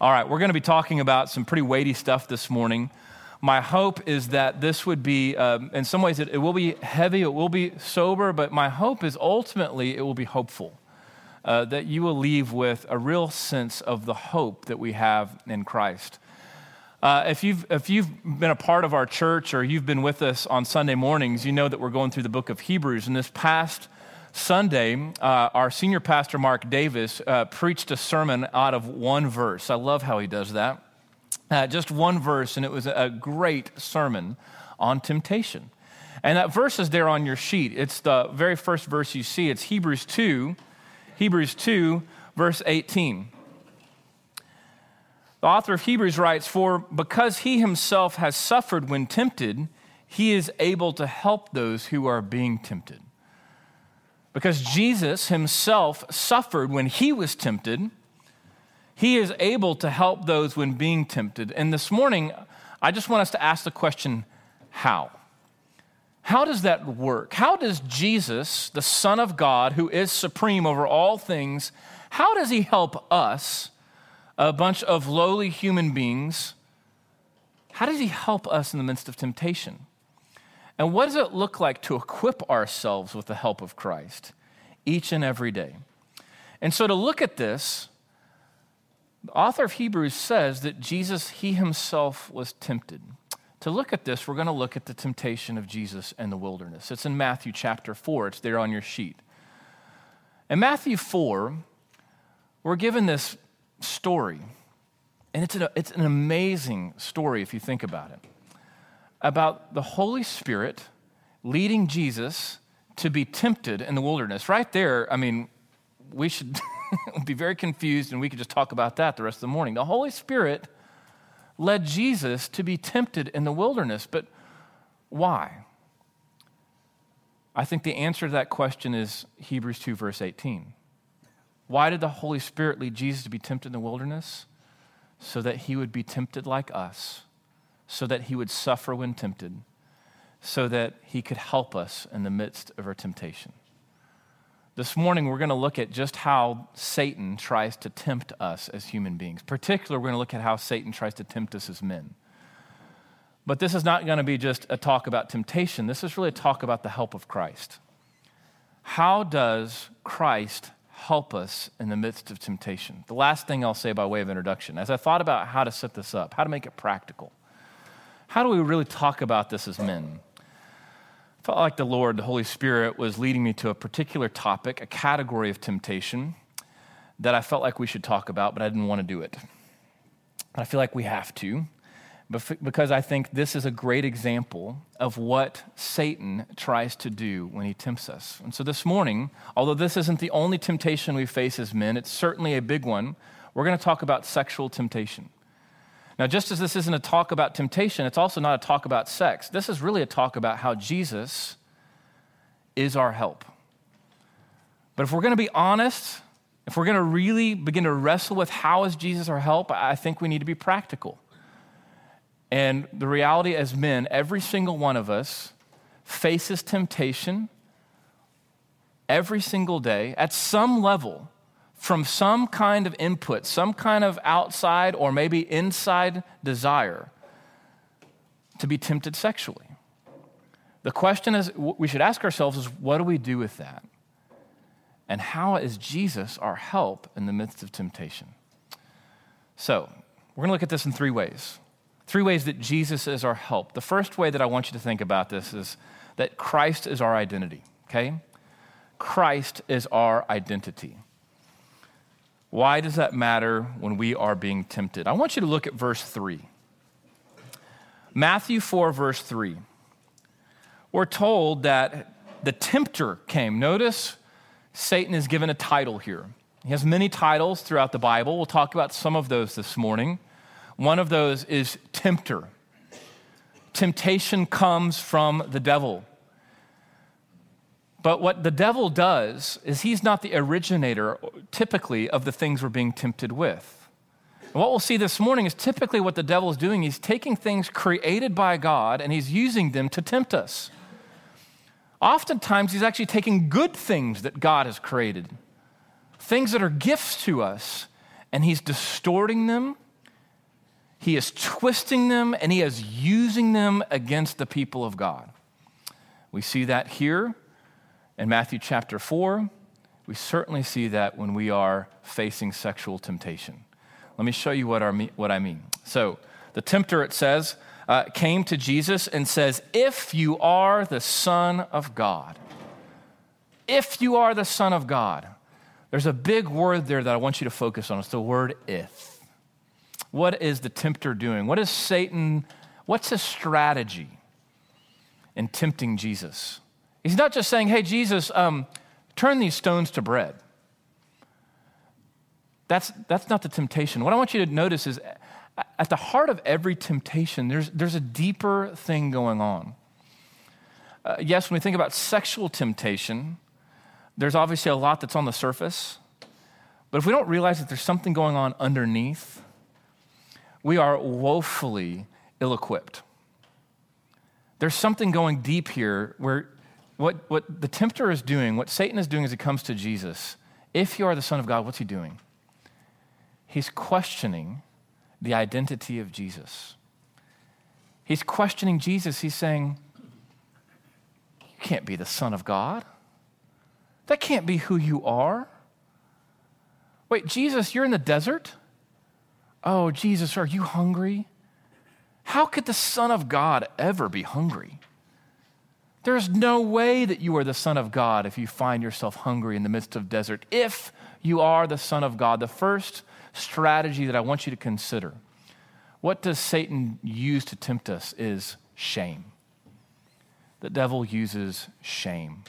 All right, we're going to be talking about some pretty weighty stuff this morning. My hope is that this would be, um, in some ways, it, it, will be heavy, it will be sober, but my hope is ultimately it will be hopeful. Uh, that you will leave with a real sense of the hope that we have in Christ. Uh, if, you've, if you've been a part of our church or you've been with us on Sunday mornings, you know that we're going through the book of Hebrews. And this past Sunday, uh, our senior pastor, Mark Davis, uh, preached a sermon out of one verse. I love how he does that. Uh, just one verse, and it was a great sermon on temptation. And that verse is there on your sheet. It's the very first verse you see. It's Hebrews 2, Hebrews 2, verse 18. The author of Hebrews writes, For because he himself has suffered when tempted, he is able to help those who are being tempted. Because Jesus himself suffered when he was tempted, he is able to help those when being tempted. And this morning, I just want us to ask the question how? How does that work? How does Jesus, the Son of God, who is supreme over all things, how does he help us, a bunch of lowly human beings? How does he help us in the midst of temptation? And what does it look like to equip ourselves with the help of Christ each and every day? And so to look at this, the author of Hebrews says that Jesus, he himself was tempted. To look at this, we're going to look at the temptation of Jesus in the wilderness. It's in Matthew chapter 4, it's there on your sheet. In Matthew 4, we're given this story, and it's an, it's an amazing story if you think about it about the Holy Spirit leading Jesus to be tempted in the wilderness. Right there, I mean, we should be very confused and we could just talk about that the rest of the morning. The Holy Spirit led Jesus to be tempted in the wilderness, but why? I think the answer to that question is Hebrews 2, verse 18. Why did the Holy Spirit lead Jesus to be tempted in the wilderness? So that he would be tempted like us so that he would suffer when tempted, so that he could help us in the midst of our temptation. This morning, we're going to look at just how Satan tries to tempt us as human beings. Particularly, we're going to look at how Satan tries to tempt us as men. But this is not going to be just a talk about temptation. This is really a talk about the help of Christ. How does Christ help us in the midst of temptation? The last thing I'll say by way of introduction, as I thought about how to set this up, how to make it practical, how do we really talk about this as men? I felt like the Lord, the Holy Spirit, was leading me to a particular topic, a category of temptation that I felt like we should talk about, but I didn't want to do it. But I feel like we have to, because I think this is a great example of what Satan tries to do when he tempts us. And so this morning, although this isn't the only temptation we face as men, it's certainly a big one. We're going to talk about sexual temptation. Now, just as this isn't a talk about temptation, it's also not a talk about sex. This is really a talk about how Jesus is our help. But if we're going to be honest, if we're going to really begin to wrestle with how is Jesus our help, I think we need to be practical. And the reality as men, every single one of us faces temptation every single day at some level from some kind of input, some kind of outside or maybe inside desire to be tempted sexually. The question is, we should ask ourselves is what do we do with that? And how is Jesus our help in the midst of temptation? So, we're going to look at this in three ways. Three ways that Jesus is our help. The first way that I want you to think about this is that Christ is our identity, okay? Christ is our identity. Why does that matter when we are being tempted? I want you to look at verse 3. Matthew 4, verse 3. We're told that the tempter came. Notice Satan is given a title here. He has many titles throughout the Bible. We'll talk about some of those this morning. One of those is tempter. Temptation comes from the devil. But what the devil does is he's not the originator, typically, of the things we're being tempted with. And what we'll see this morning is typically what the devil is doing. He's taking things created by God and he's using them to tempt us. Oftentimes, he's actually taking good things that God has created, things that are gifts to us, and he's distorting them he is twisting them and he is using them against the people of God. We see that here in Matthew chapter 4. We certainly see that when we are facing sexual temptation. Let me show you what, our, what I mean. So, the tempter, it says, uh, came to Jesus and says, If you are the Son of God, if you are the Son of God, there's a big word there that I want you to focus on. It's the word if. What is the tempter doing? What is Satan, what's his strategy in tempting Jesus? He's not just saying, hey, Jesus, um, turn these stones to bread. That's, that's not the temptation. What I want you to notice is at the heart of every temptation, there's, there's a deeper thing going on. Uh, yes, when we think about sexual temptation, there's obviously a lot that's on the surface. But if we don't realize that there's something going on underneath, we are woefully ill equipped. There's something going deep here where what, what the tempter is doing, what Satan is doing as he comes to Jesus, if you are the Son of God, what's he doing? He's questioning the identity of Jesus. He's questioning Jesus. He's saying, You can't be the Son of God. That can't be who you are. Wait, Jesus, you're in the desert? Oh, Jesus, are you hungry? How could the Son of God ever be hungry? There's no way that you are the Son of God if you find yourself hungry in the midst of desert. If you are the Son of God, the first strategy that I want you to consider what does Satan use to tempt us is shame. The devil uses shame.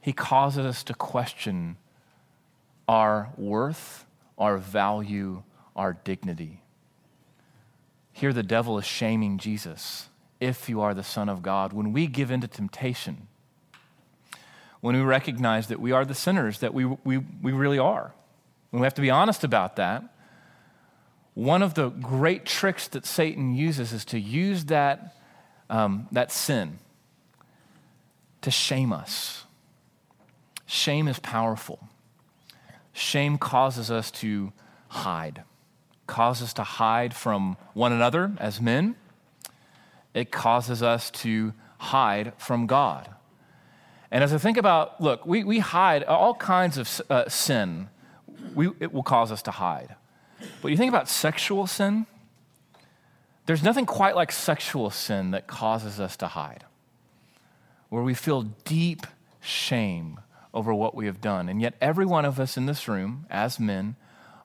He causes us to question our worth, our value, our dignity. Here, the devil is shaming Jesus if you are the Son of God. When we give in to temptation, when we recognize that we are the sinners that we, we, we really are, when we have to be honest about that, one of the great tricks that Satan uses is to use that, um, that sin to shame us. Shame is powerful. Shame causes us to hide causes us to hide from one another as men. It causes us to hide from God. And as I think about, look, we, we hide all kinds of uh, sin, we, it will cause us to hide. But you think about sexual sin, there's nothing quite like sexual sin that causes us to hide, where we feel deep shame over what we have done. And yet, every one of us in this room, as men,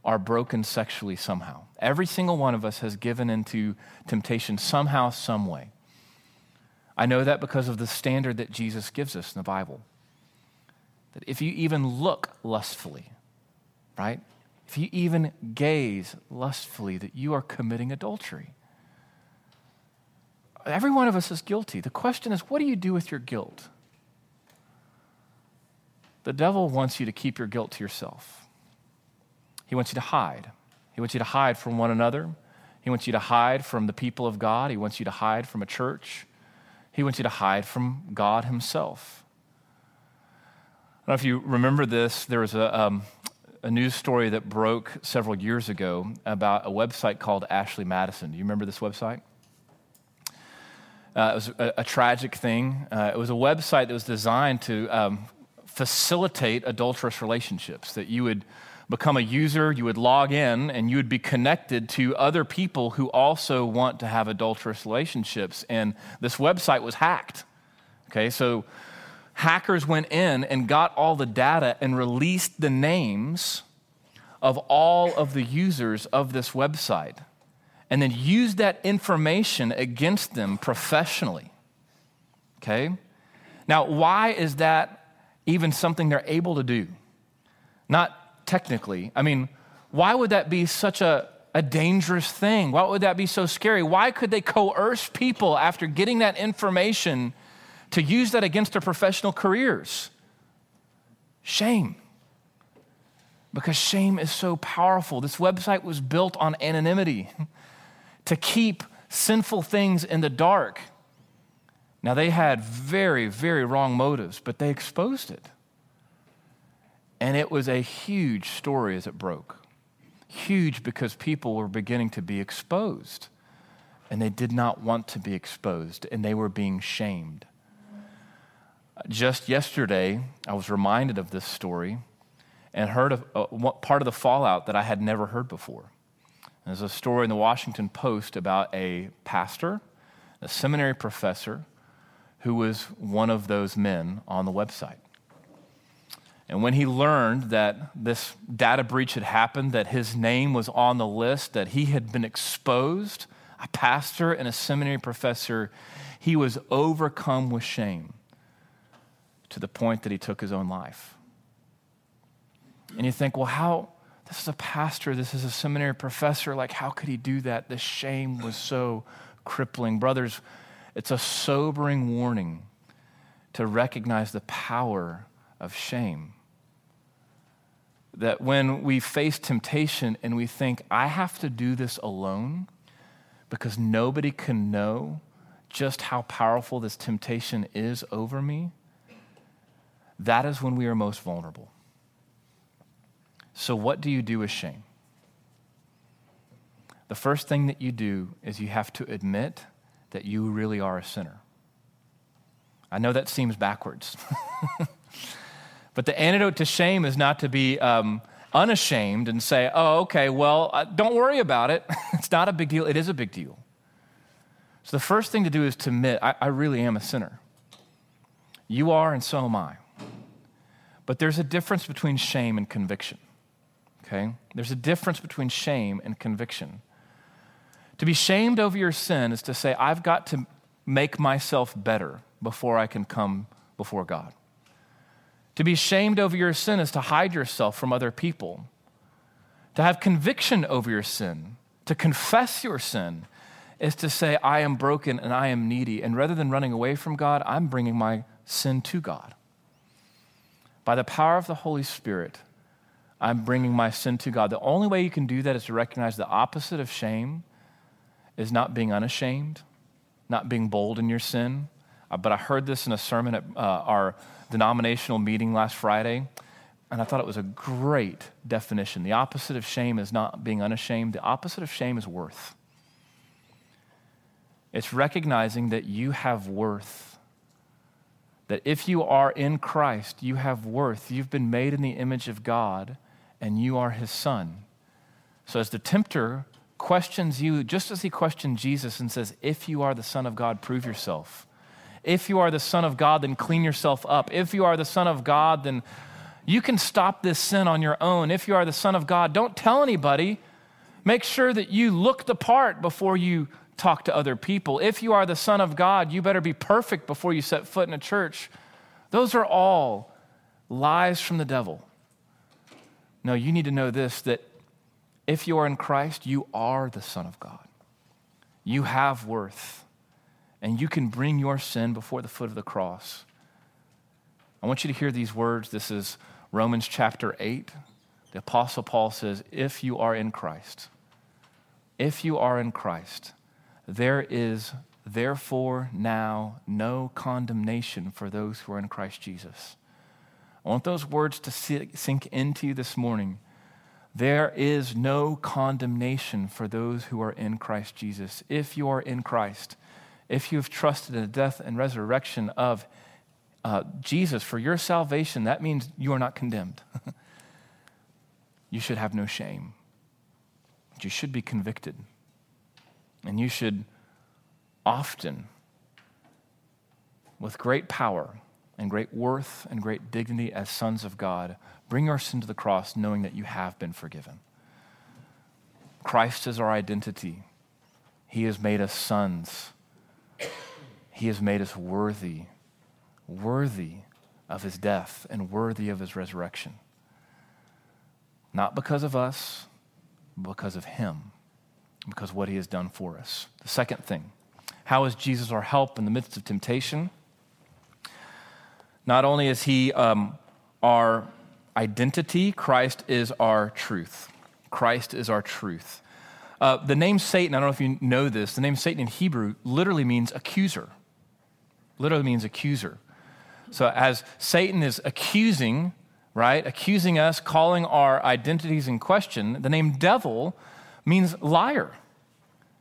are broken sexually somehow. Every single one of us has given into temptation somehow, some way. I know that because of the standard that Jesus gives us in the Bible. That if you even look lustfully, right? If you even gaze lustfully, that you are committing adultery. Every one of us is guilty. The question is, what do you do with your guilt? The devil wants you to keep your guilt to yourself. He wants you to hide. He wants you to hide from one another. He wants you to hide from the people of God. He wants you to hide from a church. He wants you to hide from God Himself. I don't know if you remember this. There was a, um, a news story that broke several years ago about a website called Ashley Madison. Do you remember this website? Uh, it was a, a tragic thing. Uh, it was a website that was designed to um, facilitate adulterous relationships, that you would become a user, you would log in, and you would be connected to other people who also want to have adulterous relationships. And this website was hacked. Okay, so hackers went in and got all the data and released the names of all of the users of this website and then used that information against them professionally. Okay? Now, why is that even something they're able to do? Not technically. I mean, why would that be such a, a dangerous thing? Why would that be so scary? Why could they coerce people after getting that information to use that against their professional careers? Shame. Because shame is so powerful. This website was built on anonymity to keep sinful things in the dark. Now, they had very, very wrong motives, but they exposed it. And it was a huge story as it broke. Huge because people were beginning to be exposed and they did not want to be exposed and they were being shamed. Just yesterday, I was reminded of this story and heard of uh, part of the fallout that I had never heard before. There's a story in the Washington Post about a pastor, a seminary professor, who was one of those men on the website. And when he learned that this data breach had happened, that his name was on the list, that he had been exposed, a pastor and a seminary professor, he was overcome with shame to the point that he took his own life. And you think, well, how? This is a pastor, this is a seminary professor. Like, how could he do that? The shame was so crippling. Brothers, it's a sobering warning to recognize the power of shame. That when we face temptation and we think, I have to do this alone because nobody can know just how powerful this temptation is over me, that is when we are most vulnerable. So, what do you do with shame? The first thing that you do is you have to admit that you really are a sinner. I know that seems backwards. but the antidote to shame is not to be um, unashamed and say, oh, okay, well, uh, don't worry about it. it's not a big deal. It is a big deal. So the first thing to do is to admit, I, I really am a sinner. You are, and so am I. But there's a difference between shame and conviction okay? There's a difference between shame and conviction. To be shamed over your sin is to say, I've got to make myself better before I can come before God. To be shamed over your sin is to hide yourself from other people. To have conviction over your sin, to confess your sin, is to say, I am broken and I am needy. And rather than running away from God, I'm bringing my sin to God. By the power of the Holy Spirit, I'm bringing my sin to God. The only way you can do that is to recognize the opposite of shame is not being unashamed, not being bold in your sin. Uh, but I heard this in a sermon at uh, our denominational meeting last Friday, and I thought it was a great definition. The opposite of shame is not being unashamed, the opposite of shame is worth. It's recognizing that you have worth. That if you are in Christ, you have worth. You've been made in the image of God and you are his son. So as the tempter questions you, just as he questioned Jesus and says, If you are the Son of God, prove yourself. If you are the Son of God, then clean yourself up. If you are the Son of God, then you can stop this sin on your own. If you are the Son of God, don't tell anybody. Make sure that you look the part before you talk to other people. If you are the Son of God, you better be perfect before you set foot in a church. Those are all lies from the devil. No, you need to know this that if you are in Christ, you are the Son of God. You have worth, and you can bring your sin before the foot of the cross. I want you to hear these words. This is Romans chapter 8. The Apostle Paul says, If you are in Christ, if you are in Christ, there is therefore now no condemnation for those who are in Christ Jesus. I want those words to sink into you this morning. There is no condemnation for those who are in Christ Jesus. If you are in Christ, if you have trusted in the death and resurrection of uh, Jesus for your salvation, that means you are not condemned. you should have no shame. You should be convicted. And you should often, with great power, and great worth and great dignity as sons of God, bring your sin to the cross knowing that you have been forgiven. Christ is our identity. He has made us sons. He has made us worthy, worthy of his death and worthy of his resurrection. Not because of us, but because of him, because what he has done for us. The second thing, how is Jesus our help in the midst of temptation? Not only is he um, our identity, Christ is our truth. Christ is our truth. Uh, the name Satan, I don't know if you know this, the name Satan in Hebrew literally means accuser. Literally means accuser. So as Satan is accusing right? Accusing us, calling our identities in question. The name devil means liar.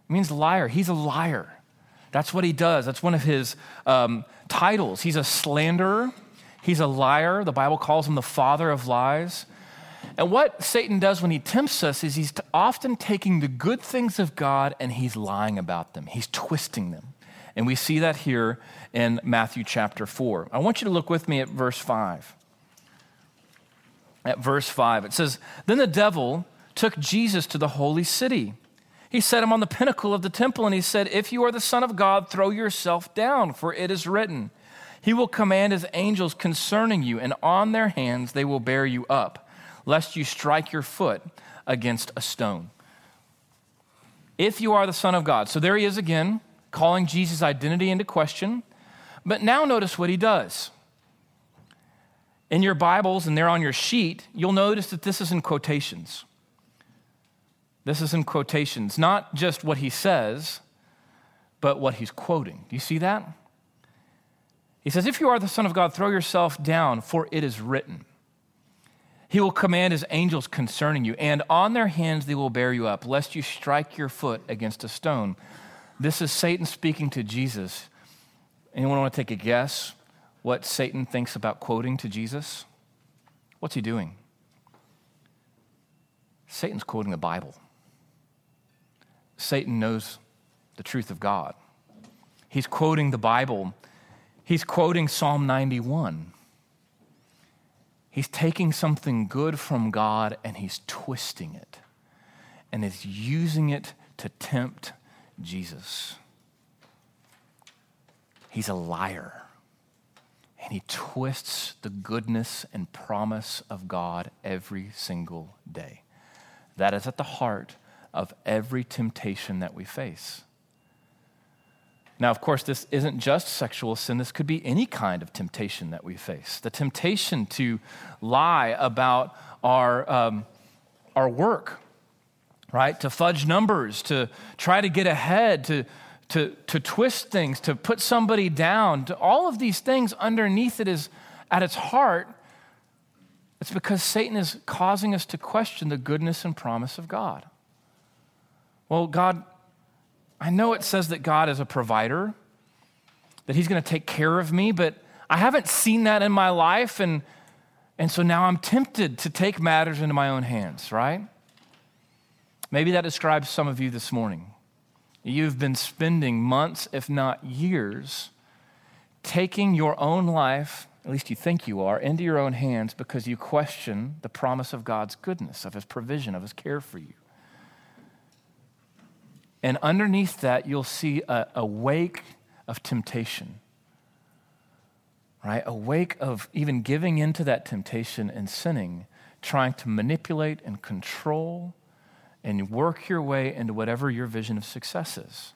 It means liar. He's a liar. That's what he does. That's one of his um, titles. He's a slanderer. He's a liar. The Bible calls him the father of lies. And what Satan does when he tempts us is he's often taking the good things of God and he's lying about them. He's twisting them. And we see that here in Matthew chapter 4. I want you to look with me at verse 5. At verse 5, it says, Then the devil took Jesus to the holy city. He set him on the pinnacle of the temple and he said, If you are the Son of God, throw yourself down, for it is written, He will command His angels concerning you, and on their hands they will bear you up, lest you strike your foot against a stone. If you are the Son of God. So there he is again, calling Jesus' identity into question. But now notice what he does. In your Bibles and there on your sheet, you'll notice that this is in quotations. This is in quotations, not just what he says, but what he's quoting. Do you see that? He says, If you are the Son of God, throw yourself down, for it is written. He will command his angels concerning you, and on their hands they will bear you up, lest you strike your foot against a stone. This is Satan speaking to Jesus. Anyone want to take a guess what Satan thinks about quoting to Jesus? What's he doing? Satan's quoting the Bible. Satan knows the truth of God. He's quoting the Bible. He's quoting Psalm 91. He's taking something good from God and he's twisting it and is using it to tempt Jesus. He's a liar. And he twists the goodness and promise of God every single day. That is at the heart of every temptation that we face. Now, of course, this isn't just sexual sin. This could be any kind of temptation that we face. The temptation to lie about our, um, our work, right? To fudge numbers, to try to get ahead, to, to, to twist things, to put somebody down, to all of these things underneath it is at its heart. It's because Satan is causing us to question the goodness and promise of God. Well, God I know it says that God is a provider, that He's going to take care of me, but I haven't seen that in my life. And, and so now I'm tempted to take matters into my own hands, right? Maybe that describes some of you this morning. You've been spending months, if not years, taking your own life, at least you think you are, into your own hands because you question the promise of God's goodness, of His provision, of His care for you. And underneath that, you'll see a, a wake of temptation, right? A wake of even giving into that temptation and sinning, trying to manipulate and control and work your way into whatever your vision of success is.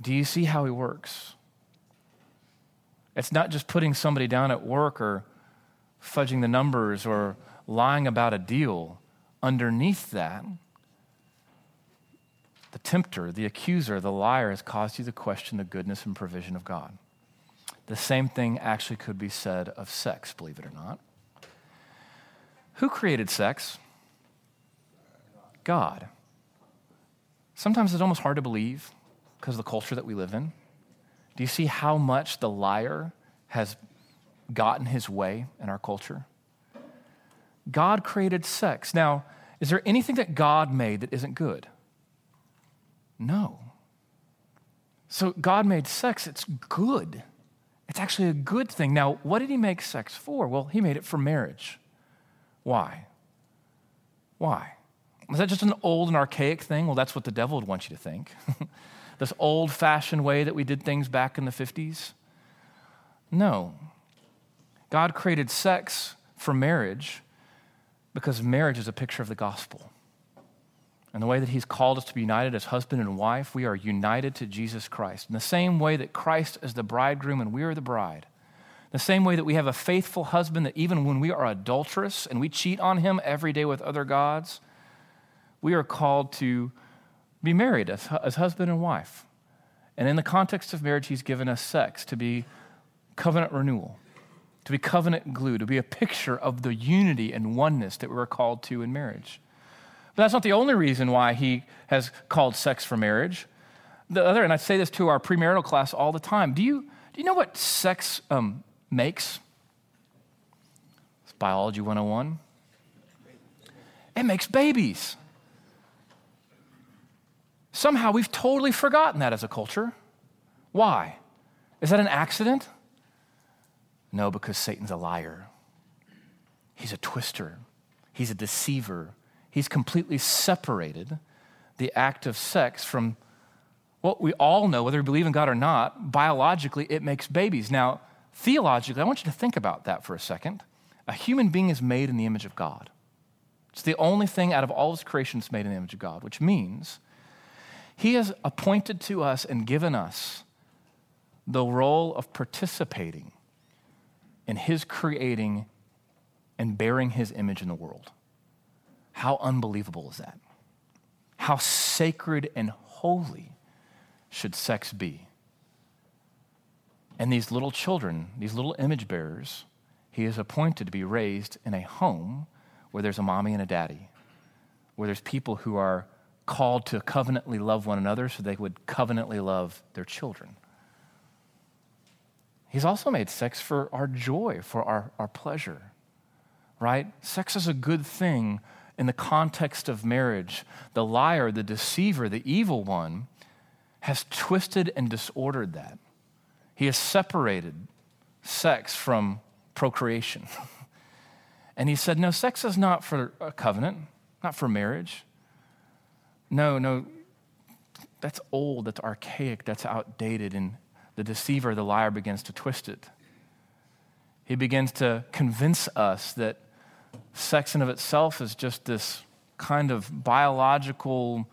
Do you see how he works? It's not just putting somebody down at work or fudging the numbers or lying about a deal. Underneath that, the tempter, the accuser, the liar has caused you to question the goodness and provision of God. The same thing actually could be said of sex, believe it or not. Who created sex? God. Sometimes it's almost hard to believe because of the culture that we live in. Do you see how much the liar has gotten his way in our culture? God created sex. Now, is there anything that God made that isn't good? No. So God made sex, it's good. It's actually a good thing. Now, what did he make sex for? Well, he made it for marriage. Why? Why? Was that just an old and archaic thing? Well, that's what the devil would want you to think. this old fashioned way that we did things back in the 50s? No. God created sex for marriage because marriage is a picture of the gospel. And the way that He's called us to be united as husband and wife, we are united to Jesus Christ. In the same way that Christ is the bridegroom and we are the bride, the same way that we have a faithful husband that even when we are adulterous and we cheat on him every day with other gods, we are called to be married as, as husband and wife. And in the context of marriage, He's given us sex to be covenant renewal. to be covenant glue, to be a picture of the unity and oneness that we're called to in marriage. But that's not the only reason why he has called sex for marriage. The other, and I say this to our premarital class all the time do you, do you know what sex um, makes? It's Biology 101. It makes babies. Somehow we've totally forgotten that as a culture. Why? Is that an accident? No, because Satan's a liar. He's a twister. He's a deceiver. He's completely separated the act of sex from what we all know, whether we believe in God or not, biologically, it makes babies. Now, theologically, I want you to think about that for a second. A human being is made in the image of God. It's the only thing out of all his creation that's made in the image of God, which means he has appointed to us and given us the role of participating in his creating and bearing his image in the world. How unbelievable is that? How sacred and holy should sex be? And these little children, these little image bearers, he is appointed to be raised in a home where there's a mommy and a daddy, where there's people who are called to covenantly love one another so they would covenantly love their children. He's also made sex for our joy, for our, our pleasure, right? Sex is a good thing in the context of marriage. The liar, the deceiver, the evil one has twisted and disordered that. He has separated sex from procreation. and he said, No, sex is not for a covenant, not for marriage. No, no, that's old, that's archaic, that's outdated. And the deceiver, the liar, begins to twist it. He begins to convince us that sex in of itself is just this kind of biological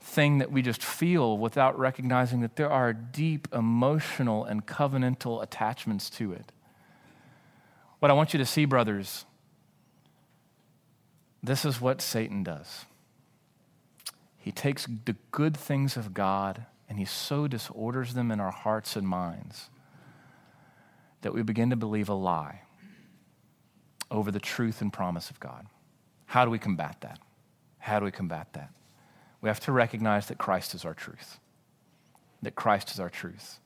thing that we just feel without recognizing that there are deep emotional and covenantal attachments to it. What I want you to see, brothers, this is what Satan does. He takes the good things of God and he so disorders them in our hearts and minds that we begin to believe a lie over the truth and promise of God. How do we combat that? How do we combat that? We have to recognize that Christ is our truth. That Christ is our truth.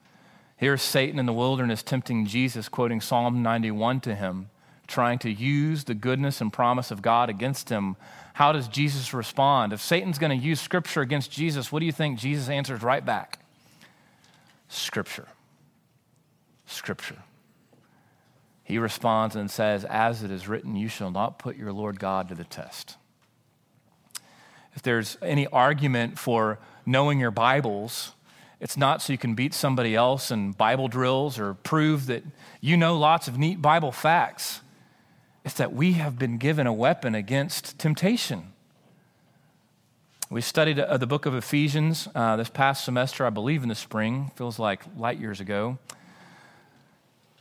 Here's Satan in the wilderness tempting Jesus, quoting Psalm 91 to him, trying to use the goodness and promise of God against him how does Jesus respond? If Satan's going to use Scripture against Jesus, what do you think Jesus answers right back? Scripture. Scripture. He responds and says, As it is written, you shall not put your Lord God to the test. If there's any argument for knowing your Bibles, it's not so you can beat somebody else in Bible drills or prove that you know lots of neat Bible facts. It's that we have been given a weapon against temptation. We studied uh, the book of Ephesians uh, this past semester, I believe in the spring, feels like light years ago.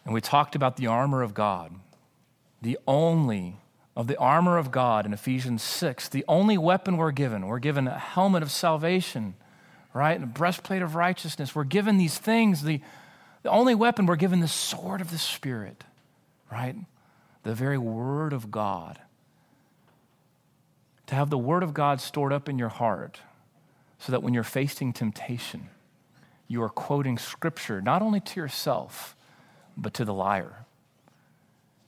And we talked about the armor of God. The only of the armor of God in Ephesians 6, the only weapon we're given. We're given a helmet of salvation, right? And a breastplate of righteousness. We're given these things. The, the only weapon, we're given the sword of the Spirit, right? the very Word of God. To have the Word of God stored up in your heart so that when you're facing temptation, you are quoting Scripture not only to yourself, but to the liar.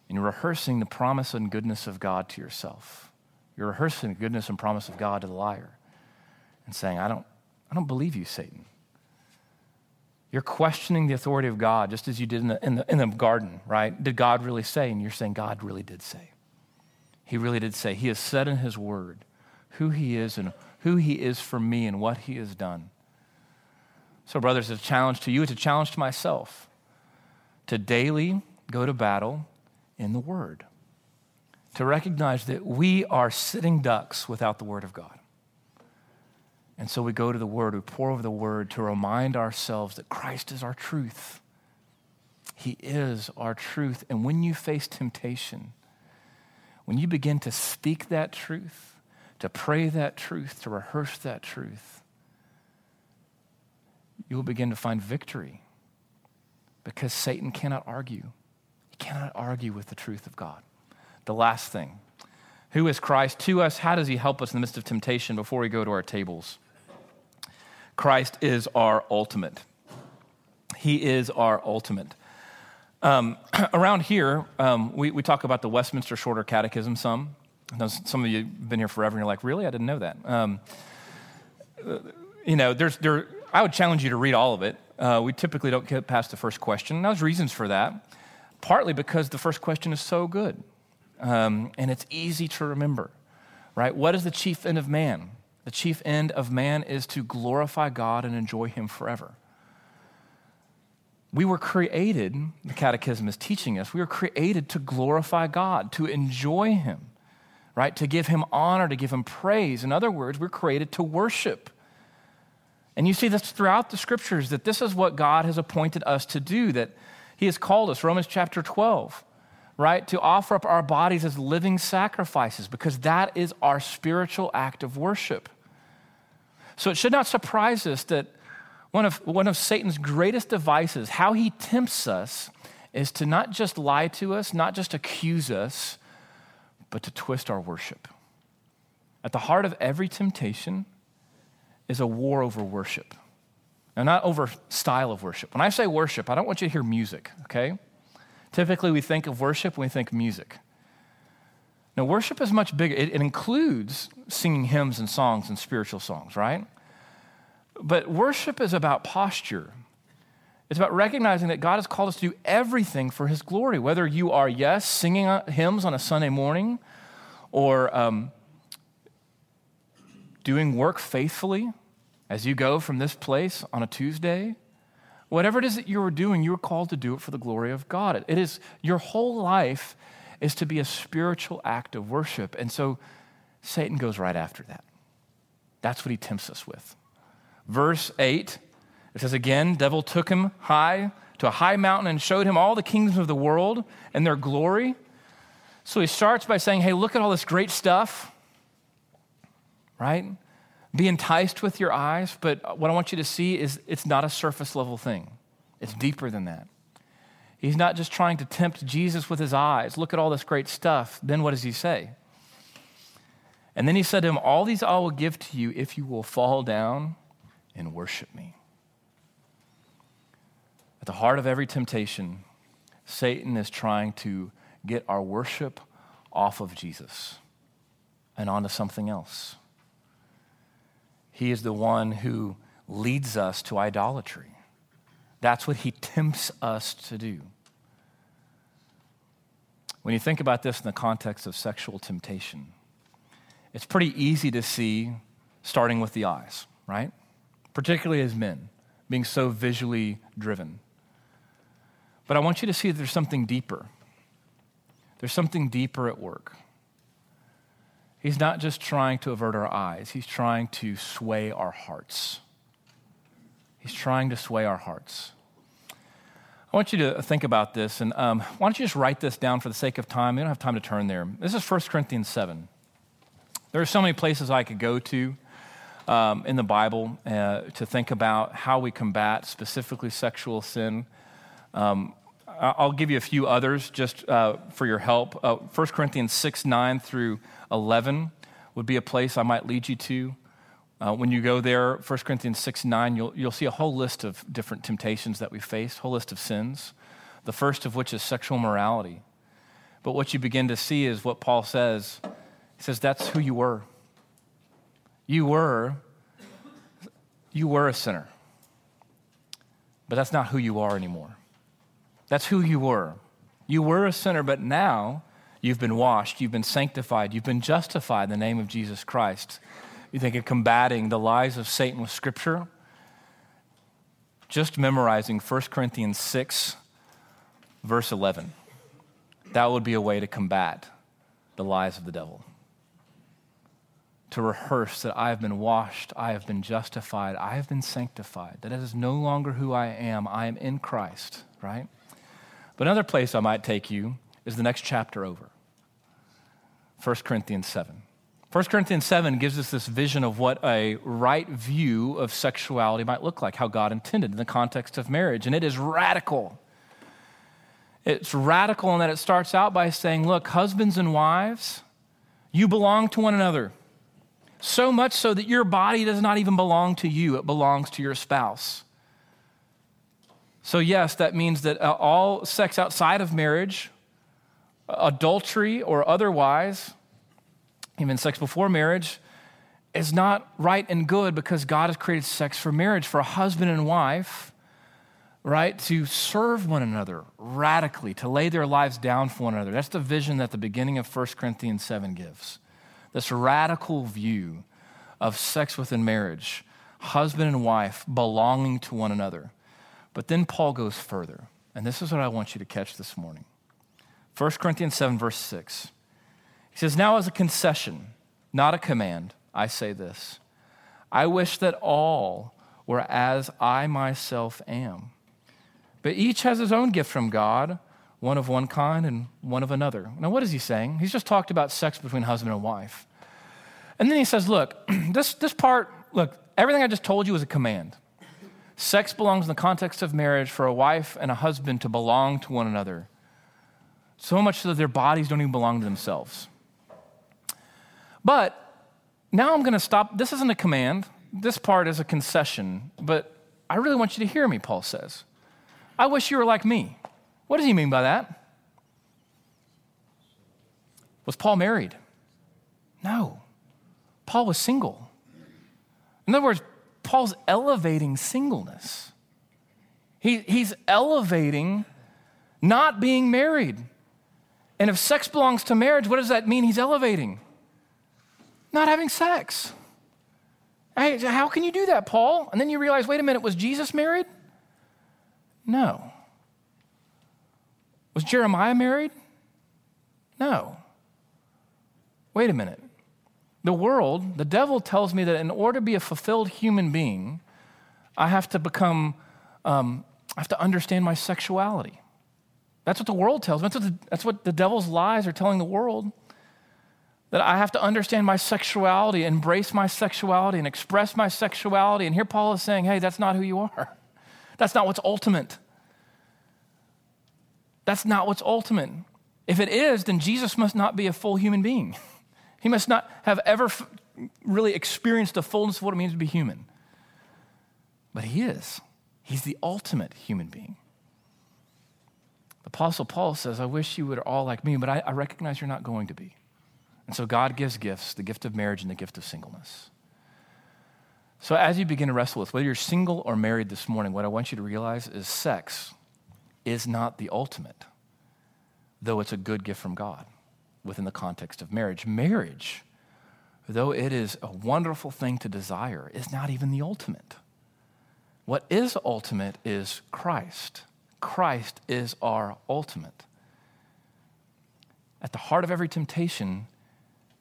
And you're rehearsing the promise and goodness of God to yourself. You're rehearsing the goodness and promise of God to the liar and saying, I don't, I don't believe you, Satan. You're questioning the authority of God, just as you did in the, in, the, in the garden, right? Did God really say? And you're saying, God really did say. He really did say. He has said in His word who He is and who He is for me and what He has done. So, brothers, it's a challenge to you, it's a challenge to myself to daily go to battle in the Word, to recognize that we are sitting ducks without the Word of God. And so we go to the Word, we pore over the Word to remind ourselves that Christ is our truth. He is our truth. And when you face temptation, when you begin to speak that truth, to pray that truth, to rehearse that truth, you will begin to find victory because Satan cannot argue. He cannot argue with the truth of God. The last thing who is Christ to us? How does he help us in the midst of temptation before we go to our tables? Christ is our ultimate. He is our ultimate. Um, around here, um, we, we talk about the Westminster Shorter Catechism some. Some of you have been here forever and you're like, really? I didn't know that. Um, you know, there's, there, I would challenge you to read all of it. Uh, we typically don't get past the first question. And there's reasons for that. Partly because the first question is so good um, and it's easy to remember, right? What is the chief end of man? The chief end of man is to glorify God and enjoy Him forever. We were created, the Catechism is teaching us, we were created to glorify God, to enjoy Him, right? To give Him honor, to give Him praise. In other words, we're created to worship. And you see this throughout the scriptures that this is what God has appointed us to do, that He has called us. Romans chapter 12 right? To offer up our bodies as living sacrifices because that is our spiritual act of worship. So it should not surprise us that one of, one of Satan's greatest devices, how he tempts us, is to not just lie to us, not just accuse us, but to twist our worship. At the heart of every temptation is a war over worship. Now, not over style of worship. When I say worship, I don't want you to hear music, okay? Typically, we think of worship when we think music. Now, worship is much bigger. It, it, includes singing hymns and songs and spiritual songs, right? But worship is about posture. It's about recognizing that God has called us to do everything for His glory, whether you are, yes, singing hymns on a Sunday morning or um, doing work faithfully as you go from this place on a Tuesday Whatever it is that you are doing, you are called to do it for the glory of God. It is your whole life is to be a spiritual act of worship. And so Satan goes right after that. That's what he tempts us with. Verse 8, it says again, devil took him high to a high mountain and showed him all the kingdoms of the world and their glory. So he starts by saying, Hey, look at all this great stuff, right? Be enticed with your eyes, but what I want you to see is it's not a surface level thing, it's deeper than that. He's not just trying to tempt Jesus with his eyes. Look at all this great stuff. Then what does he say? And then he said to him, All these I will give to you if you will fall down and worship me. At the heart of every temptation, Satan is trying to get our worship off of Jesus and onto something else. He is the one who leads us to idolatry. That's what he tempts us to do. When you think about this in the context of sexual temptation, it's pretty easy to see starting with the eyes, right? Particularly as men, being so visually driven. But I want you to see that there's something deeper. There's something deeper at work. He's not just trying to avert our eyes, he's trying to sway our hearts. He's trying to sway our hearts. I want you to think about this, and um, why don't you just write this down for the sake of time? We don't have time to turn there. This is 1 Corinthians 7. There are so many places I could go to um, in the Bible uh, to think about how we combat specifically sexual sin. Um, I'll give you a few others just uh, for your help. Uh, 1 Corinthians 6 9 through 11 would be a place I might lead you to. Uh, when you go there, 1 Corinthians 6 9, you'll, you'll see a whole list of different temptations that we face, whole list of sins. The first of which is sexual morality. But what you begin to see is what Paul says. He says, That's who you were. You were, you were a sinner. But that's not who you are anymore. That's who you were. You were a sinner, but now you've been washed, you've been sanctified, you've been justified in the name of Jesus Christ. You think of combating the lies of Satan with Scripture? Just memorizing 1 Corinthians 6, verse 11. That would be a way to combat the lies of the devil. To rehearse that I have been washed, I have been justified, I have been sanctified, that it is no longer who I am, I am in Christ, right? But another place I might take you is the next chapter over 1 Corinthians 7. 1 Corinthians 7 gives us this vision of what a right view of sexuality might look like, how God intended in the context of marriage. And it is radical. It's radical in that it starts out by saying, Look, husbands and wives, you belong to one another. So much so that your body does not even belong to you, it belongs to your spouse. So, yes, that means that uh, all sex outside of marriage, adultery or otherwise, even sex before marriage, is not right and good because God has created sex for marriage, for a husband and wife, right? To serve one another radically, to lay their lives down for one another. That's the vision that the beginning of 1 Corinthians 7 gives. This radical view of sex within marriage, husband and wife belonging to one another. But then Paul goes further, and this is what I want you to catch this morning. 1 Corinthians 7, verse 6. He says, Now as a concession, not a command, I say this I wish that all were as I myself am. But each has his own gift from God, one of one kind and one of another. Now, what is he saying? He's just talked about sex between husband and wife. And then he says, Look, this, this part, look, everything I just told you is a command. Sex belongs in the context of marriage for a wife and a husband to belong to one another. So much so that their bodies don't even belong to themselves. But now I'm going to stop. This isn't a command, this part is a concession, but I really want you to hear me, Paul says. I wish you were like me. What does he mean by that? Was Paul married? No. Paul was single. In other words, Paul's elevating singleness. He, he's elevating not being married. And if sex belongs to marriage, what does that mean he's elevating? not having sex. Hey, how can you do that, Paul? And then you realize, wait a minute, was Jesus married? No. Was Jeremiah married? No. Wait a minute. The world, the devil tells me that in order to be a fulfilled human being, I have to become, um, I have to understand my sexuality. That's what the world tells me. That's what the, that's what the devil's lies are telling the world. That I have to understand my sexuality, embrace my sexuality, and express my sexuality. And here Paul is saying, hey, that's not who you are. That's not what's ultimate. That's not what's ultimate. If it is, then Jesus must not be a full human being. He must not have ever f- really experienced the fullness of what it means to be human. But he is. He's the ultimate human being. The Apostle Paul says, I wish you were all like me, but I, I recognize you're not going to be. And so God gives gifts the gift of marriage and the gift of singleness. So as you begin to wrestle with whether you're single or married this morning, what I want you to realize is sex is not the ultimate, though it's a good gift from God within the context of marriage. Marriage, though it is a wonderful thing to desire, is not even the ultimate. What is ultimate is Christ. Christ is our ultimate. At the heart of every temptation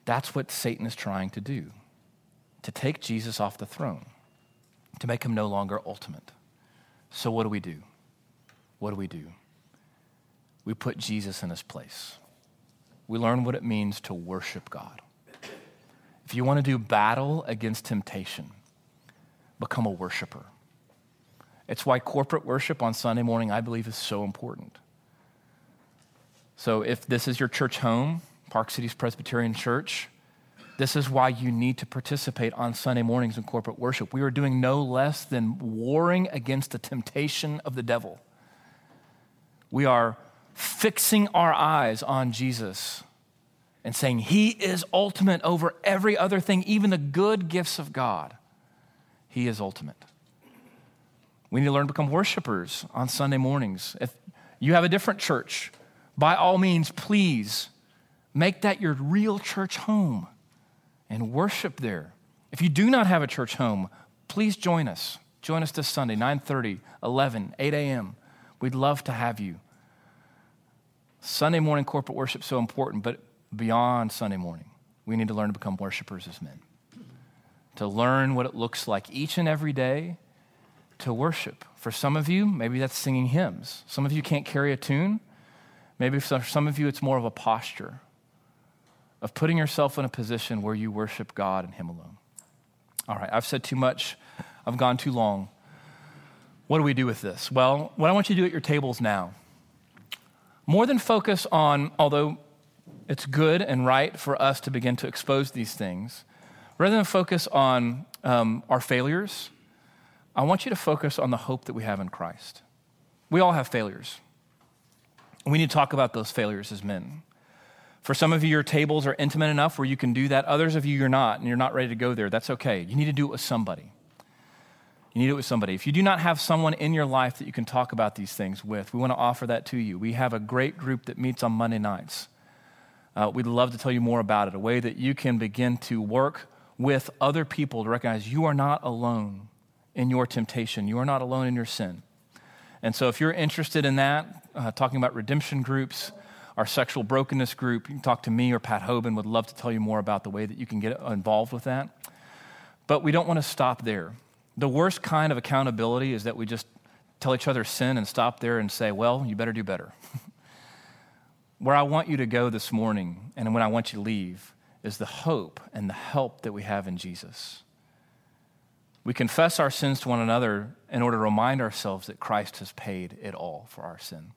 that's what Satan is trying to do to take Jesus off the throne, to make him no longer ultimate. So, what do we do? What do we do? We put Jesus in his place. We learn what it means to worship God. If you want to do battle against temptation, become a worshiper. It's why corporate worship on Sunday morning, I believe, is so important. So, if this is your church home, Park Cities Presbyterian Church. This is why you need to participate on Sunday mornings in corporate worship. We are doing no less than warring against the temptation of the devil. We are fixing our eyes on Jesus and saying, He is ultimate over every other thing, even the good gifts of God. He is ultimate. We need to learn to become worshipers on Sunday mornings. If you have a different church, by all means, please Make that your real church home and worship there. If you do not have a church home, please join us. Join us this Sunday, 9:30, 11, 8 a.m. We'd love to have you. Sunday morning corporate worship so important, but beyond Sunday morning, we need to learn to become worshipers as men. To learn what it looks like each and every day to worship. For some of you, maybe that's singing hymns. Some of you can't carry a tune. Maybe for some of you, it's more of a posture of putting yourself in a position where you worship God and Him alone. All right, I've said too much, I've gone too long. What do we do with this? Well, what I want you to do at your tables now, more than focus on, although it's good and right for us to begin to expose these things, rather than focus on um, our failures, I want you to focus on the hope that we have in Christ. We all have failures. We need to talk about those failures as men. For some of you, your tables are intimate enough where you can do that. Others of you, you're not, and you're not ready to go there. That's okay. You need to do it with somebody. You need it with somebody. If you do not have someone in your life that you can talk about these things with, we want to offer that to you. We have a great group that meets on Monday nights. Uh, we'd love to tell you more about it, a way that you can begin to work with other people to recognize you are not alone in your temptation, you are not alone in your sin. And so, if you're interested in that, uh, talking about redemption groups, our sexual brokenness group, you can talk to me or Pat Hoban. Would love to tell you more about the way that you can get involved with that. But we don't want to stop there. The worst kind of accountability is that we just tell each other sin and stop there and say, well, you better do better. Where I want you to go this morning and when I want you to leave is the hope and the help that we have in Jesus. We confess our sins to one another in order to remind ourselves that Christ has paid it all for our sin.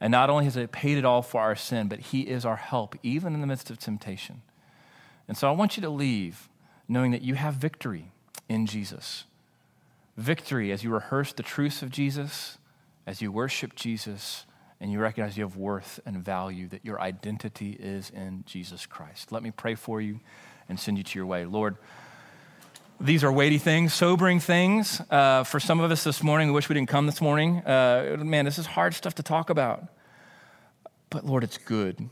And not only has He paid it all for our sin, but He is our help, even in the midst of temptation. And so I want you to leave knowing that you have victory in Jesus. Victory as you rehearse the truths of Jesus, as you worship Jesus, and you recognize you have worth and value, that your identity is in Jesus Christ. Let me pray for you and send you to your way. Lord, these are weighty things, sobering things. Uh, for some of us this morning, we wish we didn't come this morning. Uh, man, this is hard stuff to talk about. But Lord, it's good.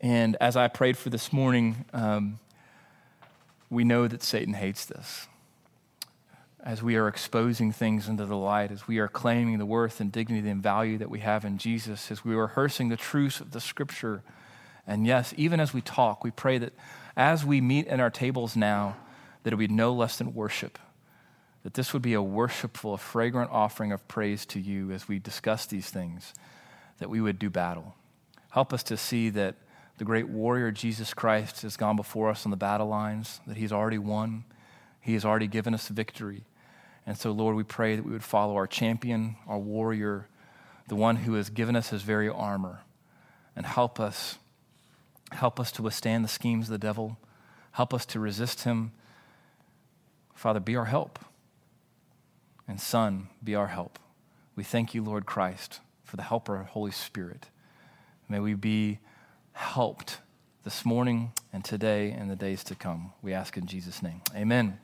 And as I prayed for this morning, um, we know that Satan hates this as we are exposing things into the light, as we are claiming the worth and dignity and value that we have in Jesus, as we are rehearsing the truths of the scripture. And yes, even as we talk, we pray that as we meet at our tables now, that it would be no less than worship, that this would be a worshipful, a fragrant offering of praise to you as we discuss these things, that we would do battle. Help us to see that the great warrior Jesus Christ has gone before us on the battle lines, that he's already won, he has already given us victory and so, Lord, we pray that we would follow our champion, our warrior, the one who has given us his very armor, and help us. Help us to withstand the schemes of the devil. Help us to resist him. Father, be our help. And Son, be our help. We thank you, Lord Christ, for the helper, Holy Spirit. May we be helped this morning and today and the days to come. We ask in Jesus' name. Amen.